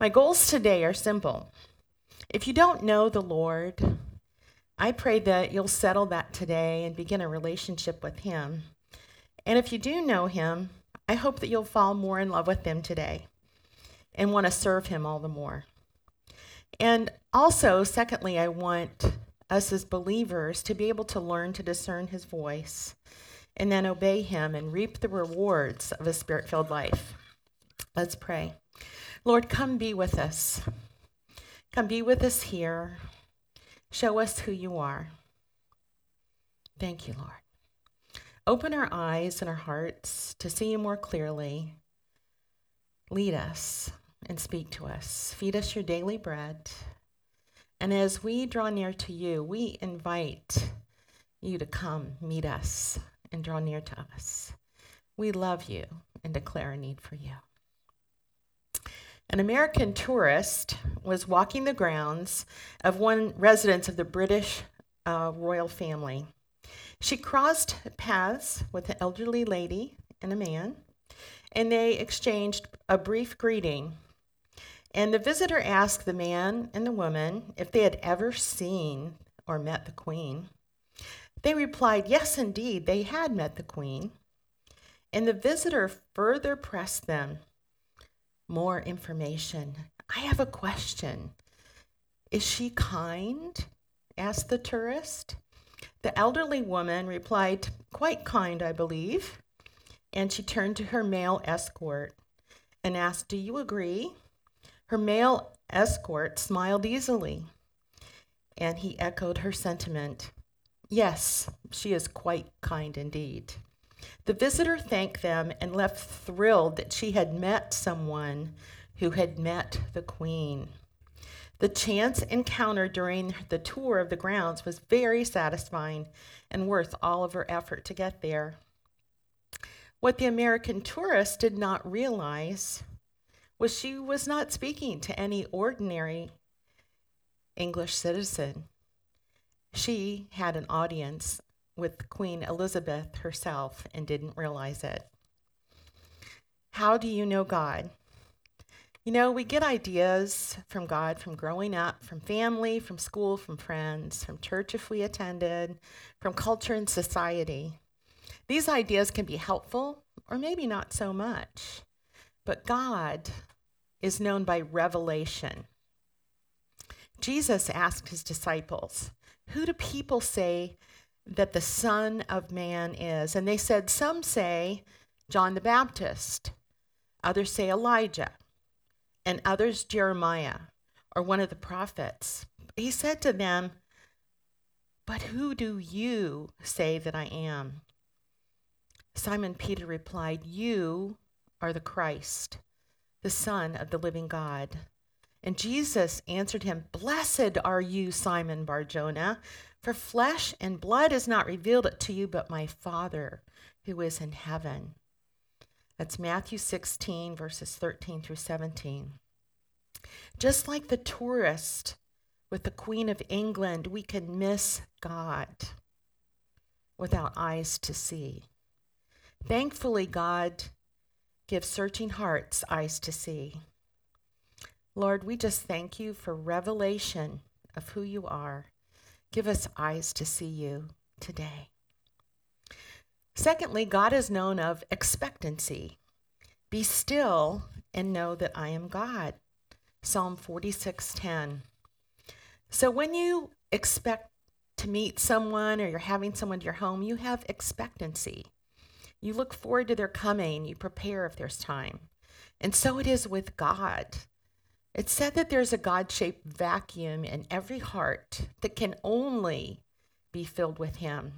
My goals today are simple. If you don't know the Lord, I pray that you'll settle that today and begin a relationship with Him. And if you do know Him, I hope that you'll fall more in love with Him today and want to serve Him all the more. And also, secondly, I want us as believers to be able to learn to discern His voice and then obey Him and reap the rewards of a spirit filled life. Let's pray. Lord, come be with us. Come be with us here. Show us who you are. Thank you, Lord. Open our eyes and our hearts to see you more clearly. Lead us and speak to us. Feed us your daily bread. And as we draw near to you, we invite you to come meet us and draw near to us. We love you and declare a need for you. An American tourist was walking the grounds of one residence of the British uh, royal family. She crossed paths with an elderly lady and a man, and they exchanged a brief greeting. And the visitor asked the man and the woman if they had ever seen or met the queen. They replied, Yes, indeed, they had met the queen. And the visitor further pressed them more information. I have a question. Is she kind? asked the tourist. The elderly woman replied, Quite kind, I believe. And she turned to her male escort and asked, Do you agree? Her male escort smiled easily, and he echoed her sentiment. Yes, she is quite kind indeed. The visitor thanked them and left thrilled that she had met someone who had met the queen. The chance encounter during the tour of the grounds was very satisfying and worth all of her effort to get there. What the American tourist did not realize was she was not speaking to any ordinary English citizen. She had an audience with Queen Elizabeth herself and didn't realize it. How do you know God? You know, we get ideas from God from growing up, from family, from school, from friends, from church if we attended, from culture and society. These ideas can be helpful or maybe not so much. But God is known by revelation. Jesus asked his disciples, Who do people say that the Son of Man is. And they said, Some say John the Baptist, others say Elijah, and others Jeremiah or one of the prophets. He said to them, But who do you say that I am? Simon Peter replied, You are the Christ, the Son of the living God. And Jesus answered him, Blessed are you, Simon Barjona, for flesh and blood has not revealed it to you, but my Father who is in heaven. That's Matthew 16, verses 13 through 17. Just like the tourist with the Queen of England, we can miss God without eyes to see. Thankfully, God gives searching hearts eyes to see. Lord, we just thank you for revelation of who you are Give us eyes to see you today. Secondly, God is known of expectancy. Be still and know that I am God. Psalm 46:10. So when you expect to meet someone or you're having someone to your home, you have expectancy. You look forward to their coming, you prepare if there's time. And so it is with God. It's said that there's a God shaped vacuum in every heart that can only be filled with Him.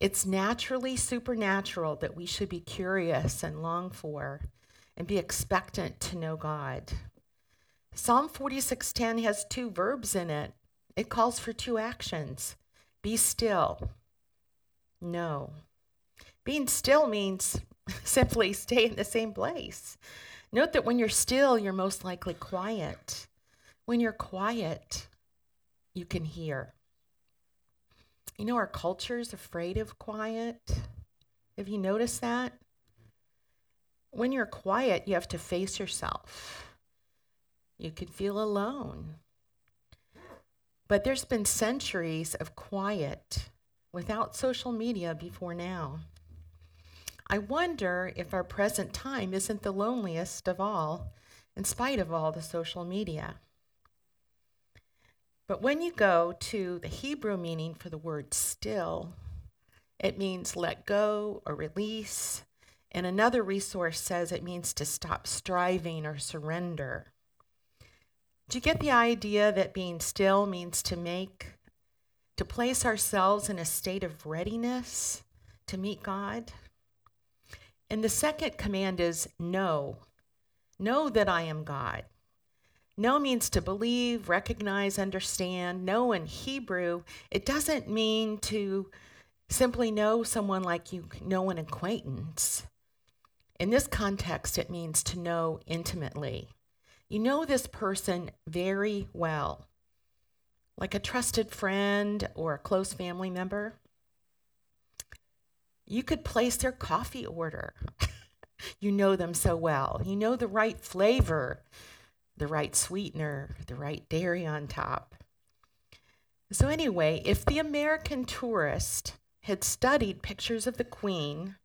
It's naturally supernatural that we should be curious and long for and be expectant to know God. Psalm 46:10 has two verbs in it. It calls for two actions. Be still. No. Being still means simply stay in the same place. Note that when you're still, you're most likely quiet. When you're quiet, you can hear. You know, our culture is afraid of quiet. Have you noticed that? When you're quiet, you have to face yourself. You can feel alone. But there's been centuries of quiet without social media before now. I wonder if our present time isn't the loneliest of all, in spite of all the social media. But when you go to the Hebrew meaning for the word still, it means let go or release. And another resource says it means to stop striving or surrender. Do you get the idea that being still means to make, to place ourselves in a state of readiness to meet God? And the second command is know. Know that I am God. Know means to believe, recognize, understand. Know in Hebrew, it doesn't mean to simply know someone like you know an acquaintance. In this context, it means to know intimately. You know this person very well, like a trusted friend or a close family member. You could place their coffee order. you know them so well. You know the right flavor, the right sweetener, the right dairy on top. So, anyway, if the American tourist had studied pictures of the Queen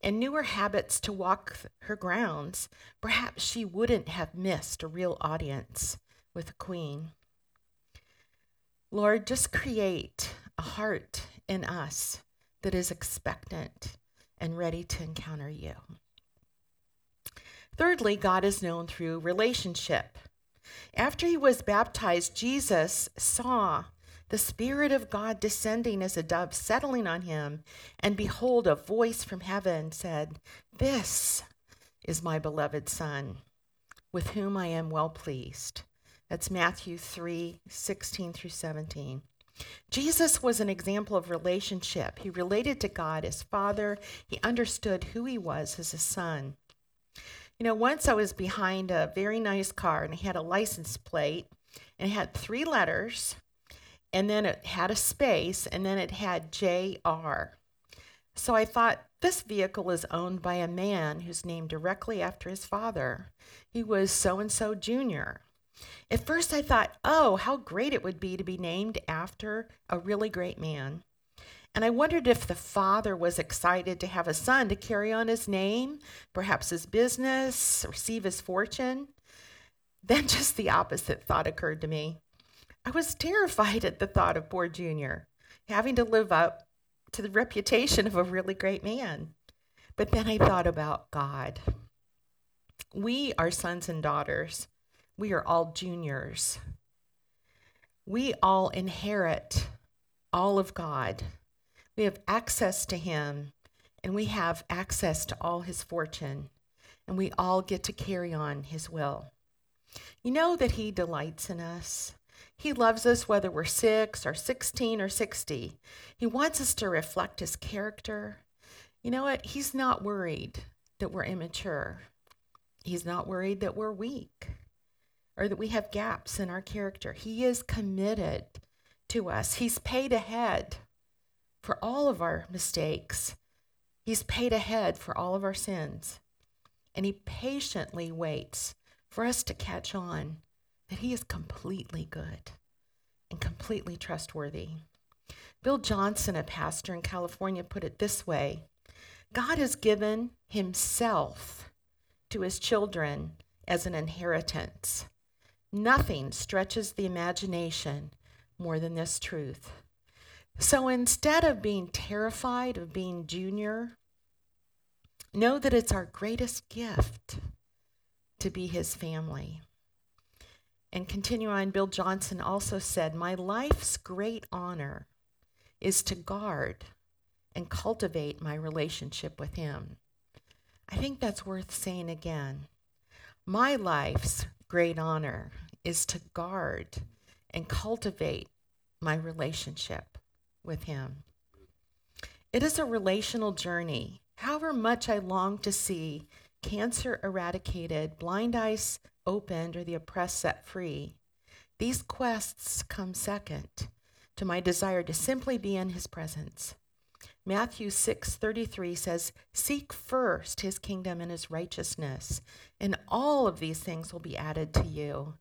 and knew her habits to walk her grounds, perhaps she wouldn't have missed a real audience with the Queen. Lord, just create a heart in us that is expectant and ready to encounter you. Thirdly, God is known through relationship. After he was baptized, Jesus saw the Spirit of God descending as a dove, settling on him. And behold, a voice from heaven said, This is my beloved Son, with whom I am well pleased. That's Matthew 3 16 through 17. Jesus was an example of relationship. He related to God as Father, he understood who he was as a son. You know, once I was behind a very nice car and it had a license plate and it had three letters and then it had a space, and then it had JR. So I thought this vehicle is owned by a man who's named directly after his father. He was so and so Jr. At first, I thought, oh, how great it would be to be named after a really great man. And I wondered if the father was excited to have a son to carry on his name, perhaps his business, receive his fortune. Then just the opposite thought occurred to me. I was terrified at the thought of poor Junior having to live up to the reputation of a really great man. But then I thought about God. We are sons and daughters. We are all juniors. We all inherit all of God. We have access to Him, and we have access to all His fortune, and we all get to carry on His will. You know that He delights in us. He loves us whether we're six or 16 or 60. He wants us to reflect his character. You know what? He's not worried that we're immature. He's not worried that we're weak or that we have gaps in our character. He is committed to us. He's paid ahead for all of our mistakes. He's paid ahead for all of our sins. And he patiently waits for us to catch on that He is completely good and completely trustworthy. Bill Johnson, a pastor in California, put it this way God has given Himself to His children as an inheritance. Nothing stretches the imagination more than this truth. So instead of being terrified of being junior, know that it's our greatest gift to be his family. And continue on, Bill Johnson also said, My life's great honor is to guard and cultivate my relationship with Him. I think that's worth saying again. My life's great honor is to guard and cultivate my relationship with Him. It is a relational journey. However much I long to see cancer eradicated, blind eyes opened, or the oppressed set free. These quests come second to my desire to simply be in his presence. Matthew 6:33 says, "Seek first his kingdom and his righteousness, and all of these things will be added to you."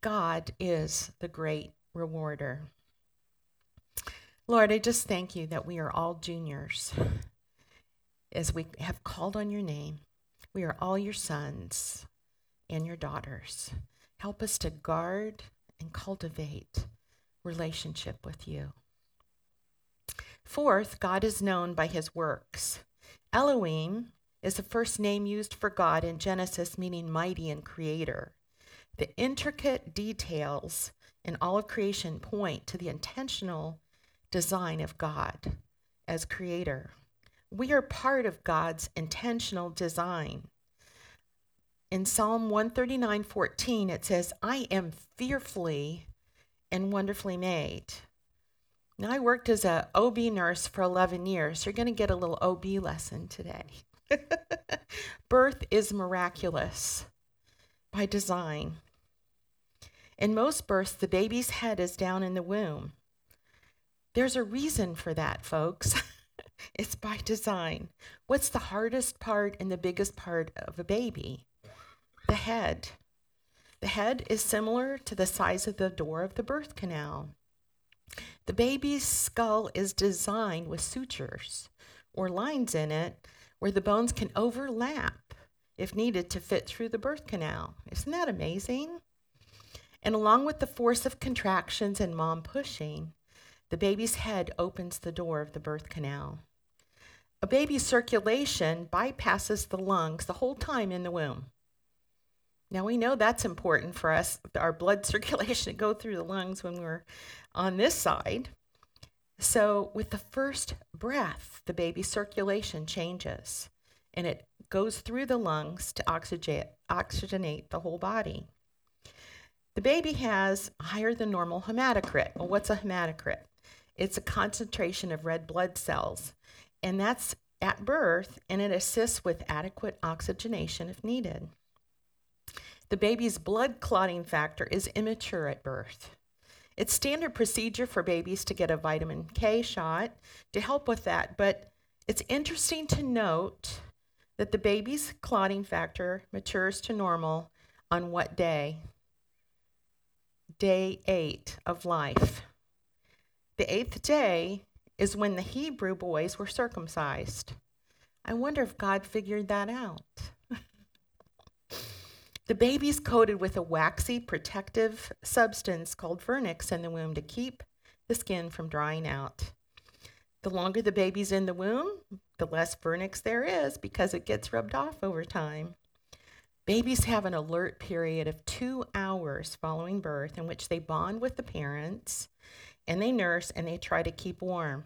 God is the great rewarder. Lord, I just thank you that we are all juniors as we have called on your name. We are all your sons and your daughters. Help us to guard and cultivate relationship with you. Fourth, God is known by his works. Elohim is the first name used for God in Genesis, meaning mighty and creator. The intricate details in all of creation point to the intentional design of God as creator. We are part of God's intentional design. In Psalm 139:14 it says, "I am fearfully and wonderfully made." Now, I worked as a OB nurse for 11 years. You're going to get a little OB lesson today. Birth is miraculous by design. In most births, the baby's head is down in the womb. There's a reason for that, folks. it's by design. What's the hardest part and the biggest part of a baby? The head. The head is similar to the size of the door of the birth canal. The baby's skull is designed with sutures or lines in it where the bones can overlap if needed to fit through the birth canal. Isn't that amazing? And along with the force of contractions and mom pushing, the baby's head opens the door of the birth canal. A baby's circulation bypasses the lungs the whole time in the womb. Now we know that's important for us, our blood circulation to go through the lungs when we're on this side. So, with the first breath, the baby's circulation changes and it goes through the lungs to oxygenate, oxygenate the whole body. The baby has higher than normal hematocrit. Well, what's a hematocrit? It's a concentration of red blood cells, and that's at birth, and it assists with adequate oxygenation if needed. The baby's blood clotting factor is immature at birth. It's standard procedure for babies to get a vitamin K shot to help with that, but it's interesting to note that the baby's clotting factor matures to normal on what day? Day eight of life. The eighth day is when the Hebrew boys were circumcised. I wonder if God figured that out. The baby's coated with a waxy protective substance called vernix in the womb to keep the skin from drying out. The longer the baby's in the womb, the less vernix there is because it gets rubbed off over time. Babies have an alert period of two hours following birth in which they bond with the parents and they nurse and they try to keep warm.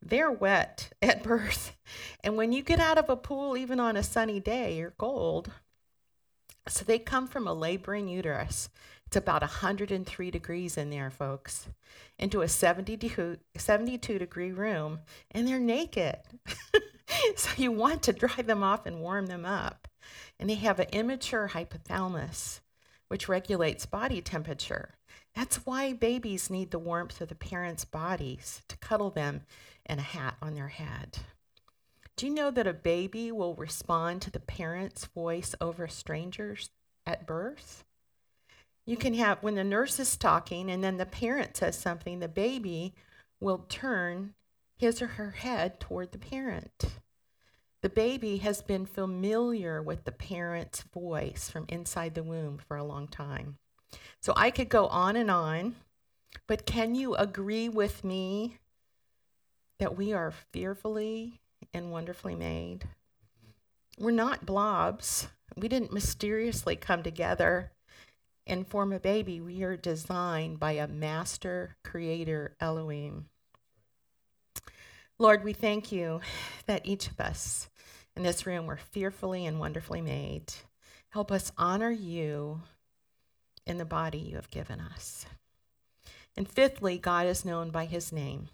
They're wet at birth. And when you get out of a pool, even on a sunny day, you're cold. So they come from a laboring uterus. It's about 103 degrees in there, folks, into a 72, 72 degree room, and they're naked. so you want to dry them off and warm them up. And they have an immature hypothalamus, which regulates body temperature. That's why babies need the warmth of the parents' bodies to cuddle them and a hat on their head. Do you know that a baby will respond to the parent's voice over strangers at birth? You can have, when the nurse is talking and then the parent says something, the baby will turn his or her head toward the parent. The baby has been familiar with the parent's voice from inside the womb for a long time. So I could go on and on, but can you agree with me that we are fearfully and wonderfully made. We're not blobs. We didn't mysteriously come together and form a baby. We are designed by a master creator, Elohim. Lord, we thank you that each of us in this room were fearfully and wonderfully made. Help us honor you in the body you have given us. And fifthly, God is known by his name.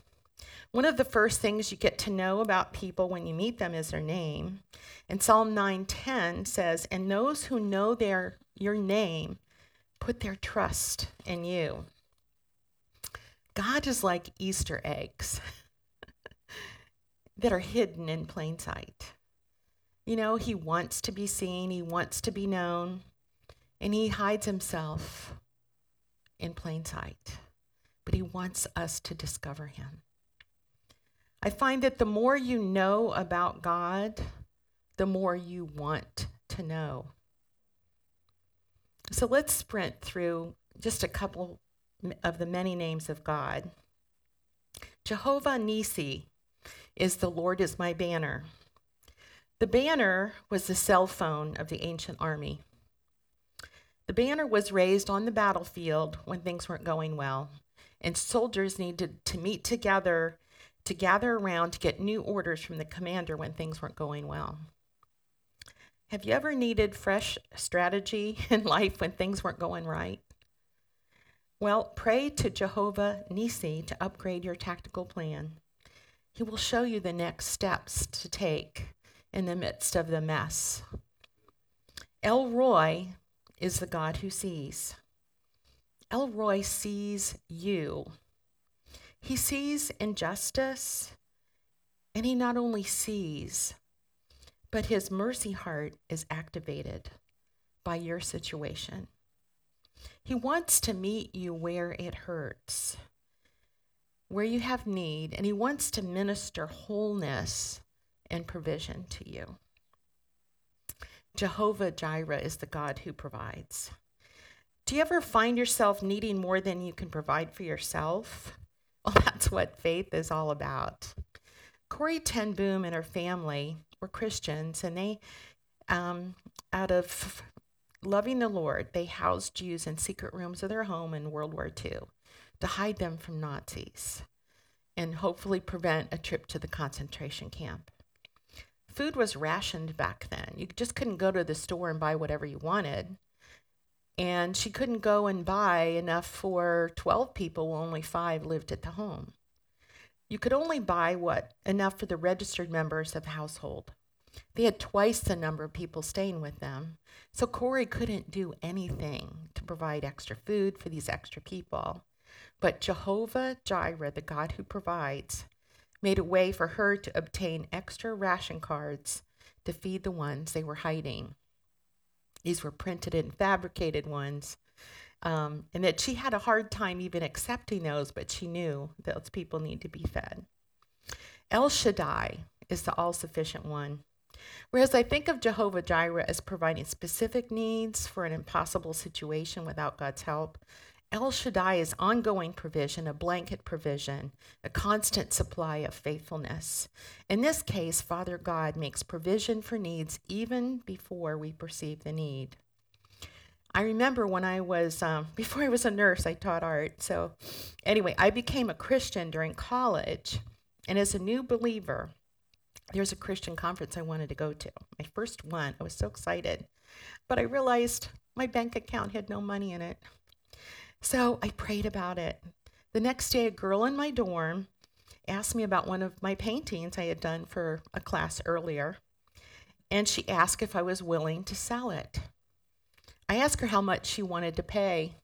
One of the first things you get to know about people when you meet them is their name. And Psalm 9:10 says, "And those who know their your name put their trust in you." God is like Easter eggs. that are hidden in plain sight. You know, he wants to be seen, he wants to be known, and he hides himself in plain sight. But he wants us to discover him. I find that the more you know about God, the more you want to know. So let's sprint through just a couple of the many names of God. Jehovah Nisi is the Lord is my banner. The banner was the cell phone of the ancient army. The banner was raised on the battlefield when things weren't going well, and soldiers needed to meet together to gather around to get new orders from the commander when things weren't going well. Have you ever needed fresh strategy in life when things weren't going right? Well, pray to Jehovah Nisi to upgrade your tactical plan. He will show you the next steps to take in the midst of the mess. El Roi is the God who sees. El Roi sees you. He sees injustice, and he not only sees, but his mercy heart is activated by your situation. He wants to meet you where it hurts, where you have need, and he wants to minister wholeness and provision to you. Jehovah Jireh is the God who provides. Do you ever find yourself needing more than you can provide for yourself? Well, that's what faith is all about. Corrie ten Boom and her family were Christians, and they, um, out of loving the Lord, they housed Jews in secret rooms of their home in World War II to hide them from Nazis and hopefully prevent a trip to the concentration camp food was rationed back then. You just couldn't go to the store and buy whatever you wanted. And she couldn't go and buy enough for 12 people only five lived at the home. You could only buy what enough for the registered members of the household. They had twice the number of people staying with them. So Corrie couldn't do anything to provide extra food for these extra people. But Jehovah Jireh, the God who provides, made a way for her to obtain extra ration cards to feed the ones they were hiding. These were printed and fabricated ones. Um, and that she had a hard time even accepting those, but she knew those people need to be fed. El Shaddai is the all sufficient one. Whereas I think of Jehovah Jireh as providing specific needs for an impossible situation without God's help, El Shaddai is ongoing provision, a blanket provision, a constant supply of faithfulness. In this case, Father God makes provision for needs even before we perceive the need. I remember when I was, um, before I was a nurse, I taught art. So, anyway, I became a Christian during college. And as a new believer, there's a Christian conference I wanted to go to. My first one. I was so excited. But I realized my bank account had no money in it. So I prayed about it. The next day, a girl in my dorm asked me about one of my paintings I had done for a class earlier, and she asked if I was willing to sell it. I asked her how much she wanted to pay.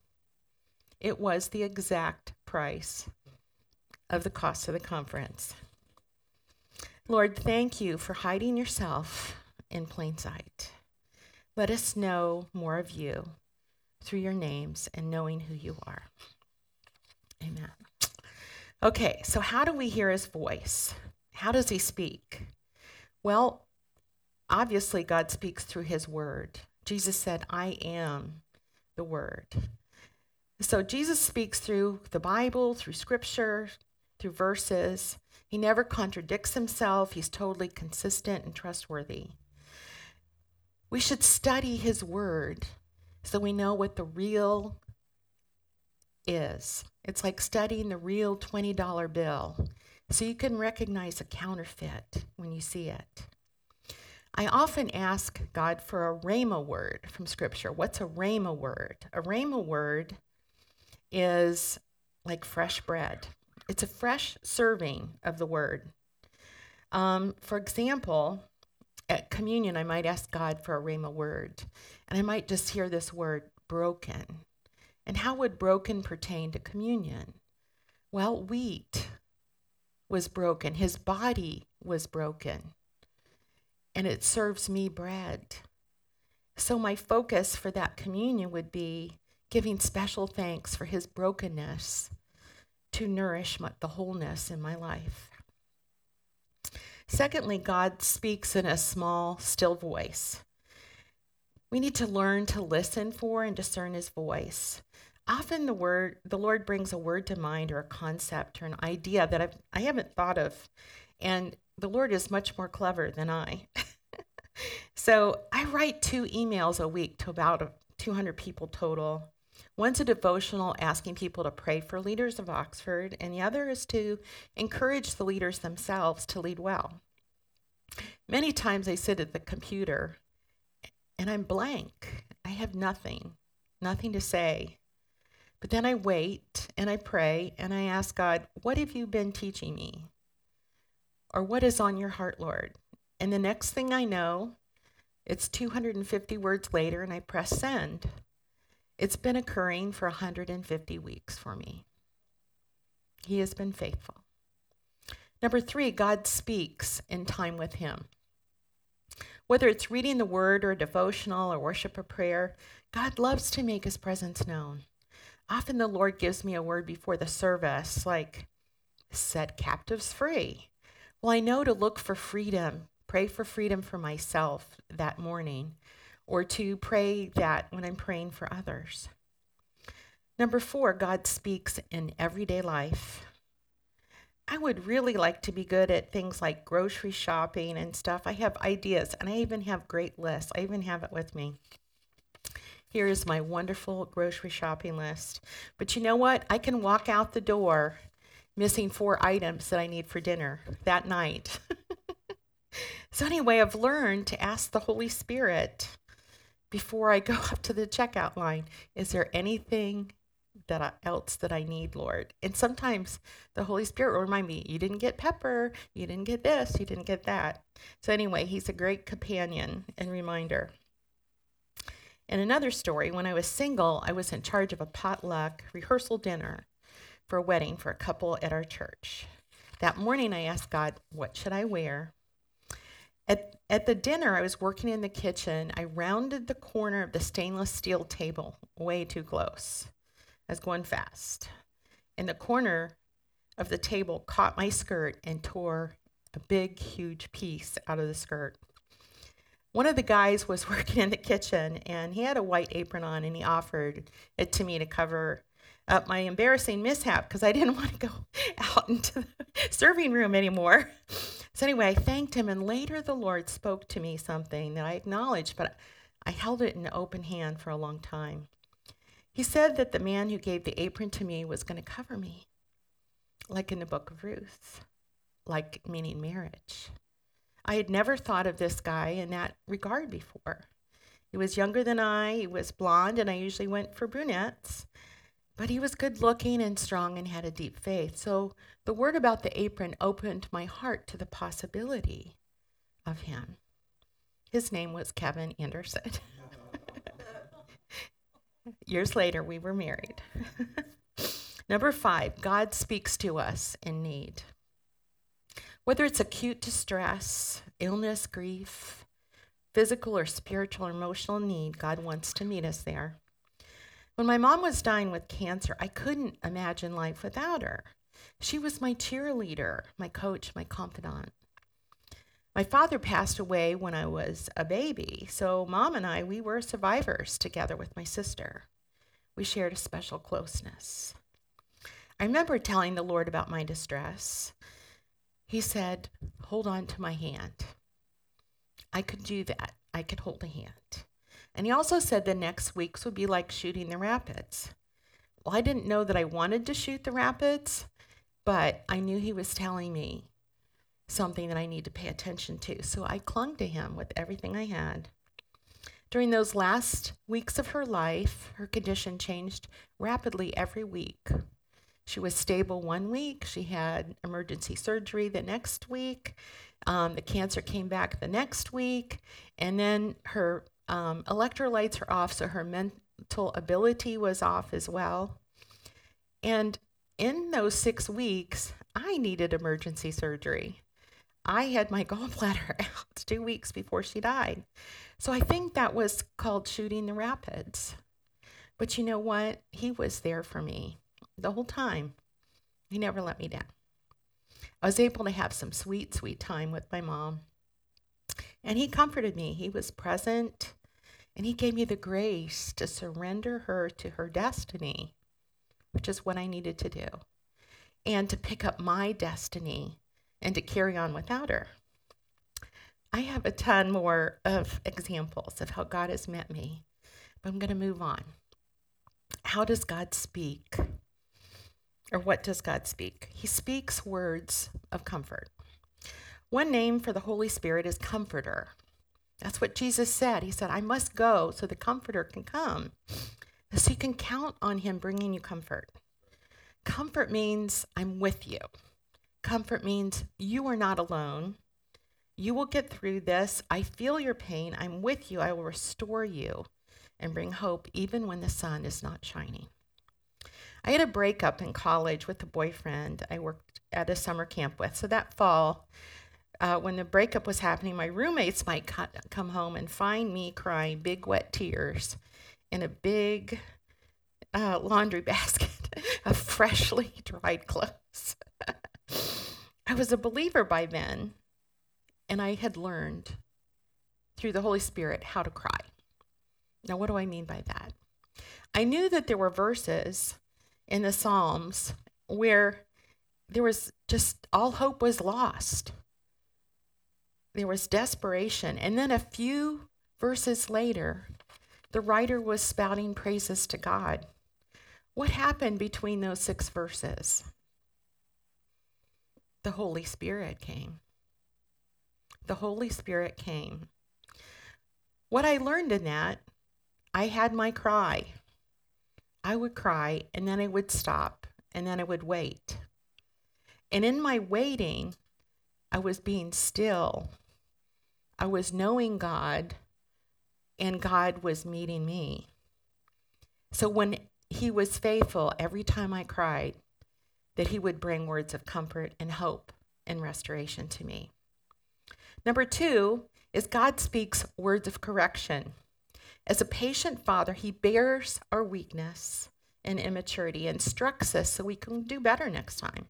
It was the exact price of the cost of the conference. Lord, thank you for hiding yourself in plain sight. Let us know more of you through your names and knowing who you are. Amen. Okay, so how do we hear his voice? How does he speak? Well, obviously, God speaks through his word. Jesus said, I am the word. So Jesus speaks through the Bible, through scripture, through verses. He never contradicts himself, he's totally consistent and trustworthy. We should study his word so we know what the real is. It's like studying the real $20 bill so you can recognize a counterfeit when you see it. I often ask God for a rhema word from Scripture. What's a rhema word? A rhema word is like fresh bread, it's a fresh serving of the word. Um, for example, at communion, I might ask God for a rhema word, and I might just hear this word broken. And how would broken pertain to communion? Well, wheat was broken, his body was broken, and it serves me bread. So, my focus for that communion would be giving special thanks for his brokenness to nourish my, the wholeness in my life. Secondly, God speaks in a small, still voice. We need to learn to listen for and discern his voice. Often the word the Lord brings a word to mind or a concept or an idea that I've, I haven't thought of. And the Lord is much more clever than I. so I write two emails a week to about 200 people total. One's a devotional asking people to pray for leaders of Oxford, and the other is to encourage the leaders themselves to lead well. Many times I sit at the computer and I'm blank. I have nothing, nothing to say. But then I wait and I pray and I ask God, What have you been teaching me? Or what is on your heart, Lord? And the next thing I know, it's 250 words later and I press send. It's been occurring for 150 weeks for me. He has been faithful. Number three, God speaks in time with Him. Whether it's reading the word or devotional or worship or prayer, God loves to make His presence known. Often the Lord gives me a word before the service, like, set captives free. Well, I know to look for freedom, pray for freedom for myself that morning, or to pray that when I'm praying for others. Number four, God speaks in everyday life. I would really like to be good at things like grocery shopping and stuff. I have ideas and I even have great lists. I even have it with me. Here is my wonderful grocery shopping list. But you know what? I can walk out the door missing four items that I need for dinner that night. so, anyway, I've learned to ask the Holy Spirit before I go up to the checkout line is there anything that I, else that I need, Lord? And sometimes the Holy Spirit will remind me, you didn't get pepper, you didn't get this, you didn't get that. So, anyway, he's a great companion and reminder. In another story, when I was single, I was in charge of a potluck rehearsal dinner for a wedding for a couple at our church. That morning, I asked God, What should I wear? At, at the dinner, I was working in the kitchen. I rounded the corner of the stainless steel table way too close. I was going fast. And the corner of the table caught my skirt and tore a big, huge piece out of the skirt one of the guys was working in the kitchen and he had a white apron on and he offered it to me to cover up my embarrassing mishap because I didn't want to go out into the serving room anymore. So, anyway, I thanked him, and later the Lord spoke to me something that I acknowledged, but I held it in open hand for a long time. He said that the man who gave the apron to me was going to cover me, like in the book of Ruth, like meaning marriage. I had never thought of this guy in that regard before. He was younger than I, he was blonde, and I usually went for brunettes. But he was good looking and strong and had a deep faith. So the word about the apron opened my heart to the possibility of him. His name was Kevin Anderson. Years later, we were married. Number five, God speaks to us in need. Whether it's acute distress, illness, grief, physical or spiritual or emotional need, God wants to meet us there. When my mom was dying with cancer, I couldn't imagine life without her. She was my cheerleader, my coach, my confidant. My father passed away when I was a baby, so mom and I, we were survivors together with my sister. We shared a special closeness. I remember telling the Lord about my distress. He said, Hold on to my hand. I could do that. I could hold a hand. And he also said the next weeks would be like shooting the rapids. Well, I didn't know that I wanted to shoot the rapids, but I knew he was telling me something that I need to pay attention to. So I clung to him with everything I had. During those last weeks of her life, her condition changed rapidly every week. She was stable one week. She had emergency surgery the next week. Um, the cancer came back the next week. And then her um, electrolytes are off, so her mental ability was off as well. And in those six weeks, I needed emergency surgery. I had my gallbladder out two weeks before she died. So I think that was called shooting the rapids. But you know what? He was there for me the whole time. He never let me down. I was able to have some sweet, sweet time with my mom. And he comforted me. He was present and he gave me the grace to surrender her to her destiny, which is what I needed to do, and to pick up my destiny and to carry on without her. I have a ton more of examples of how God has met me, but I'm going to move on. How does God speak? Or what does God speak? He speaks words of comfort. One name for the Holy Spirit is Comforter. That's what Jesus said. He said, I must go so the Comforter can come, so you can count on Him bringing you comfort. Comfort means I'm with you. Comfort means you are not alone. You will get through this. I feel your pain. I'm with you. I will restore you and bring hope even when the sun is not shining. I had a breakup in college with a boyfriend I worked at a summer camp with. So that fall, uh, when the breakup was happening, my roommates might come home and find me crying big wet tears in a big uh, laundry basket of freshly dried clothes. I was a believer by then, and I had learned through the Holy Spirit how to cry. Now, what do I mean by that? I knew that there were verses in the Psalms where there was just all hope was lost there was desperation. And then a few verses later, the writer was spouting praises to God. What happened between those six verses? The Holy Spirit came. The Holy Spirit came. What I learned in that, I had my cry. I would cry and then I would stop and then I would wait. And in my waiting, I was being still I was knowing God and God was meeting me. So when he was faithful every time I cried, that he would bring words of comfort and hope and restoration to me. Number two is God speaks words of correction. As a patient father, he bears our weakness and immaturity, instructs us so we can do better next time.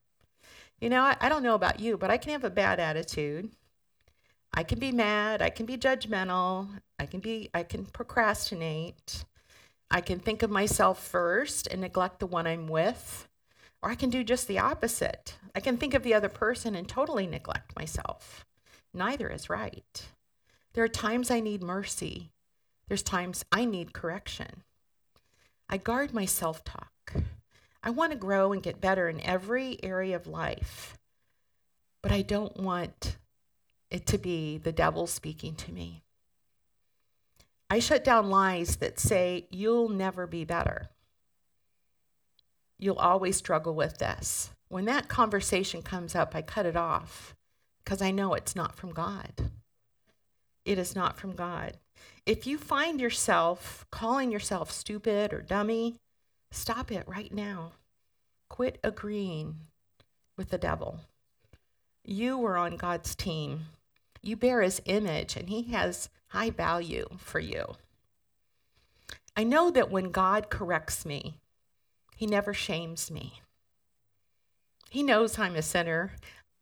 You know, I, I don't know about you, but I can have a bad attitude. I can be mad, I can be judgmental, I can be I can procrastinate. I can think of myself first and neglect the one I'm with, or I can do just the opposite. I can think of the other person and totally neglect myself. Neither is right. There are times I need mercy. There's times I need correction. I guard my self talk. I want to grow and get better in every area of life, but I don't want it to be the devil speaking to me. I shut down lies that say, you'll never be better. You'll always struggle with this. When that conversation comes up, I cut it off because I know it's not from God. It is not from God. If you find yourself calling yourself stupid or dummy, stop it right now. Quit agreeing with the devil. You were on God's team. You bear his image, and he has high value for you. I know that when God corrects me, he never shames me. He knows I'm a sinner.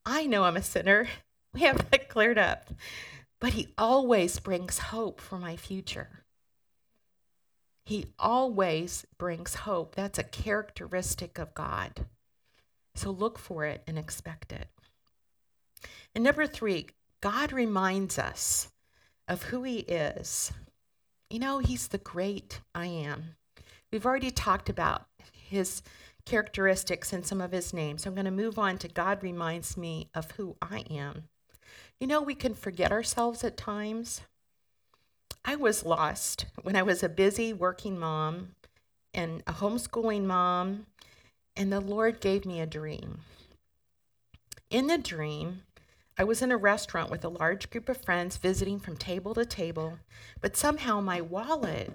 I know I'm a sinner. We have that cleared up. But he always brings hope for my future. He always brings hope. That's a characteristic of God. So look for it and expect it. And number three, God reminds us of who He is. You know, He's the great I am. We've already talked about His characteristics and some of His names. So I'm going to move on to God reminds me of who I am. You know, we can forget ourselves at times. I was lost when I was a busy working mom and a homeschooling mom, and the Lord gave me a dream. In the dream, I was in a restaurant with a large group of friends visiting from table to table, but somehow my wallet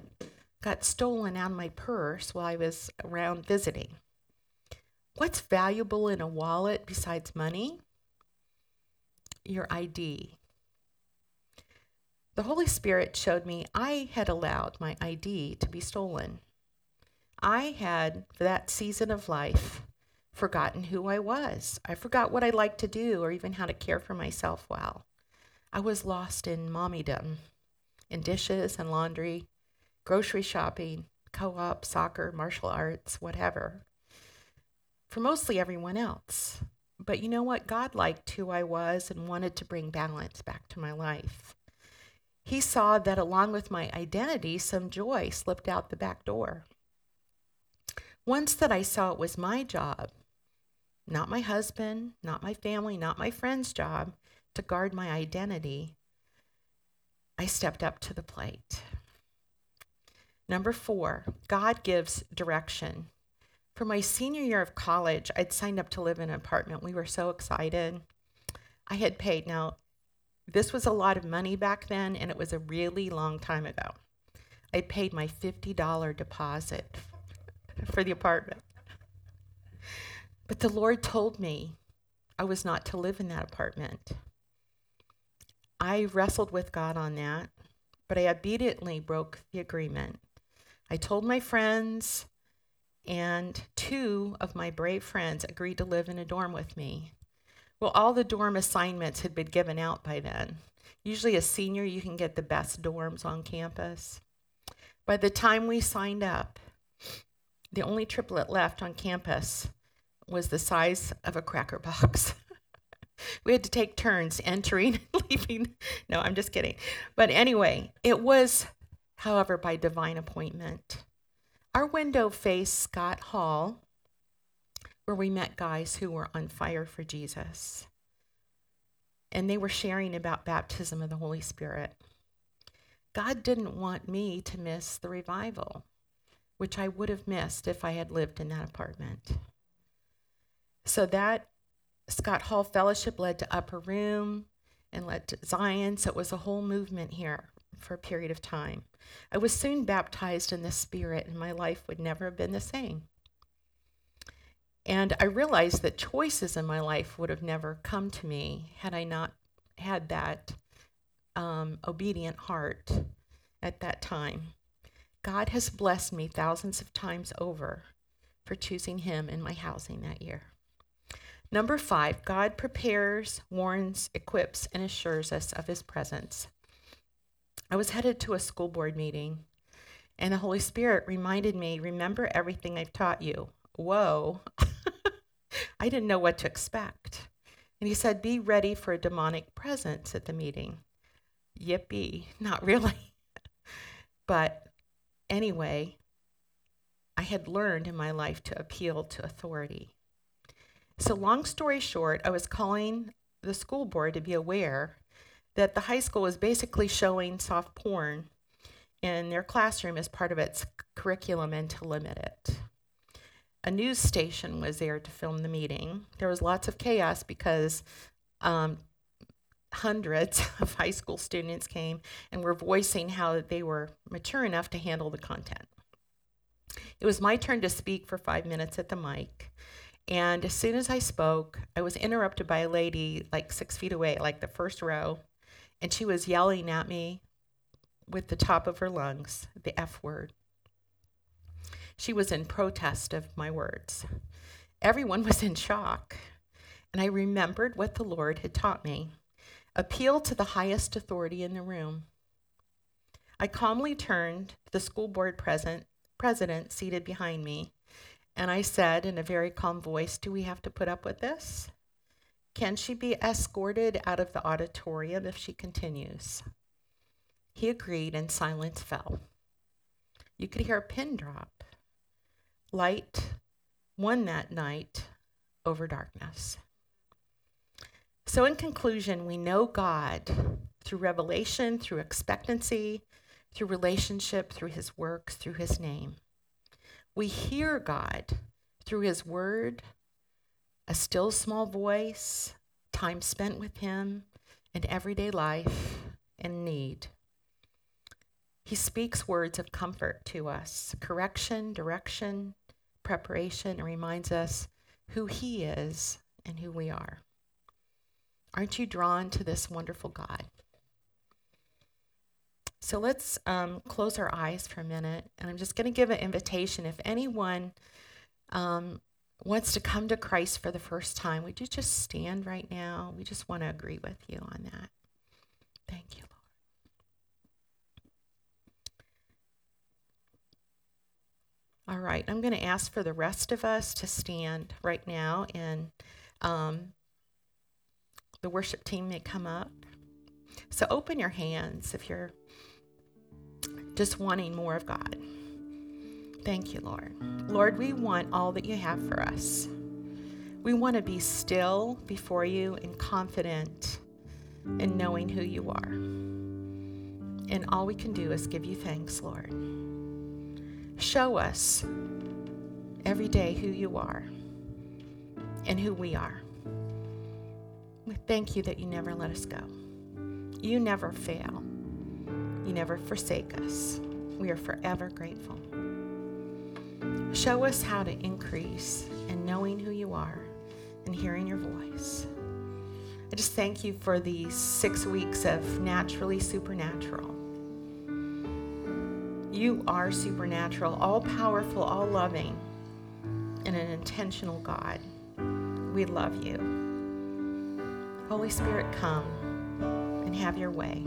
got stolen out of my purse while I was around visiting. What's valuable in a wallet besides money? Your ID. The Holy Spirit showed me I had allowed my ID to be stolen. I had, for that season of life, forgotten who I was. I forgot what I liked to do or even how to care for myself well. I was lost in mommydom, in dishes and laundry, grocery shopping, co op, soccer, martial arts, whatever, for mostly everyone else. But you know what? God liked who I was and wanted to bring balance back to my life. He saw that along with my identity, some joy slipped out the back door. Once that I saw it was my job not my husband, not my family, not my friend's job to guard my identity, I stepped up to the plate. Number four, God gives direction. For my senior year of college, I'd signed up to live in an apartment. We were so excited. I had paid. Now, this was a lot of money back then, and it was a really long time ago. I paid my $50 deposit for the apartment. But the Lord told me I was not to live in that apartment. I wrestled with God on that, but I obediently broke the agreement. I told my friends, and two of my brave friends agreed to live in a dorm with me. Well, all the dorm assignments had been given out by then. Usually, a senior, you can get the best dorms on campus. By the time we signed up, the only triplet left on campus was the size of a cracker box. we had to take turns entering and leaving. No, I'm just kidding. But anyway, it was, however, by divine appointment. Our window faced Scott Hall, where we met guys who were on fire for Jesus. And they were sharing about baptism of the Holy Spirit. God didn't want me to miss the revival, which I would have missed if I had lived in that apartment. So that Scott Hall Fellowship led to Upper Room and led to Zion. So it was a whole movement here for a period of time. I was soon baptized in the Spirit, and my life would never have been the same. And I realized that choices in my life would have never come to me had I not had that um, obedient heart at that time. God has blessed me thousands of times over for choosing Him in my housing that year. Number five, God prepares, warns, equips, and assures us of his presence. I was headed to a school board meeting, and the Holy Spirit reminded me remember everything I've taught you. Whoa. I didn't know what to expect. And he said, Be ready for a demonic presence at the meeting. Yippee, not really. but anyway, I had learned in my life to appeal to authority. So, long story short, I was calling the school board to be aware that the high school was basically showing soft porn in their classroom as part of its curriculum and to limit it. A news station was there to film the meeting. There was lots of chaos because um, hundreds of high school students came and were voicing how they were mature enough to handle the content. It was my turn to speak for five minutes at the mic. And as soon as I spoke, I was interrupted by a lady like six feet away, like the first row, and she was yelling at me with the top of her lungs, the F word. She was in protest of my words. Everyone was in shock, and I remembered what the Lord had taught me appeal to the highest authority in the room. I calmly turned to the school board president, president seated behind me and I said in a very calm voice, Do we have to put up with this? Can she be escorted out of the auditorium if she continues? He agreed, and silence fell. You could hear a pin drop. Light won that night over darkness. So, in conclusion, we know God through revelation, through expectancy, through relationship, through his works, through his name. We hear God through His Word, a still small voice, time spent with Him, and everyday life and need. He speaks words of comfort to us, correction, direction, preparation, and reminds us who He is and who we are. Aren't you drawn to this wonderful God? So let's um, close our eyes for a minute, and I'm just going to give an invitation. If anyone um, wants to come to Christ for the first time, would you just stand right now? We just want to agree with you on that. Thank you, Lord. All right, I'm going to ask for the rest of us to stand right now, and um, the worship team may come up. So open your hands if you're just wanting more of God. Thank you, Lord. Lord, we want all that you have for us. We want to be still before you and confident in knowing who you are. And all we can do is give you thanks, Lord. Show us every day who you are and who we are. We thank you that you never let us go. You never fail. You never forsake us. We are forever grateful. Show us how to increase in knowing who you are and hearing your voice. I just thank you for these six weeks of naturally supernatural. You are supernatural, all powerful, all loving, and an intentional God. We love you. Holy Spirit, come and have your way.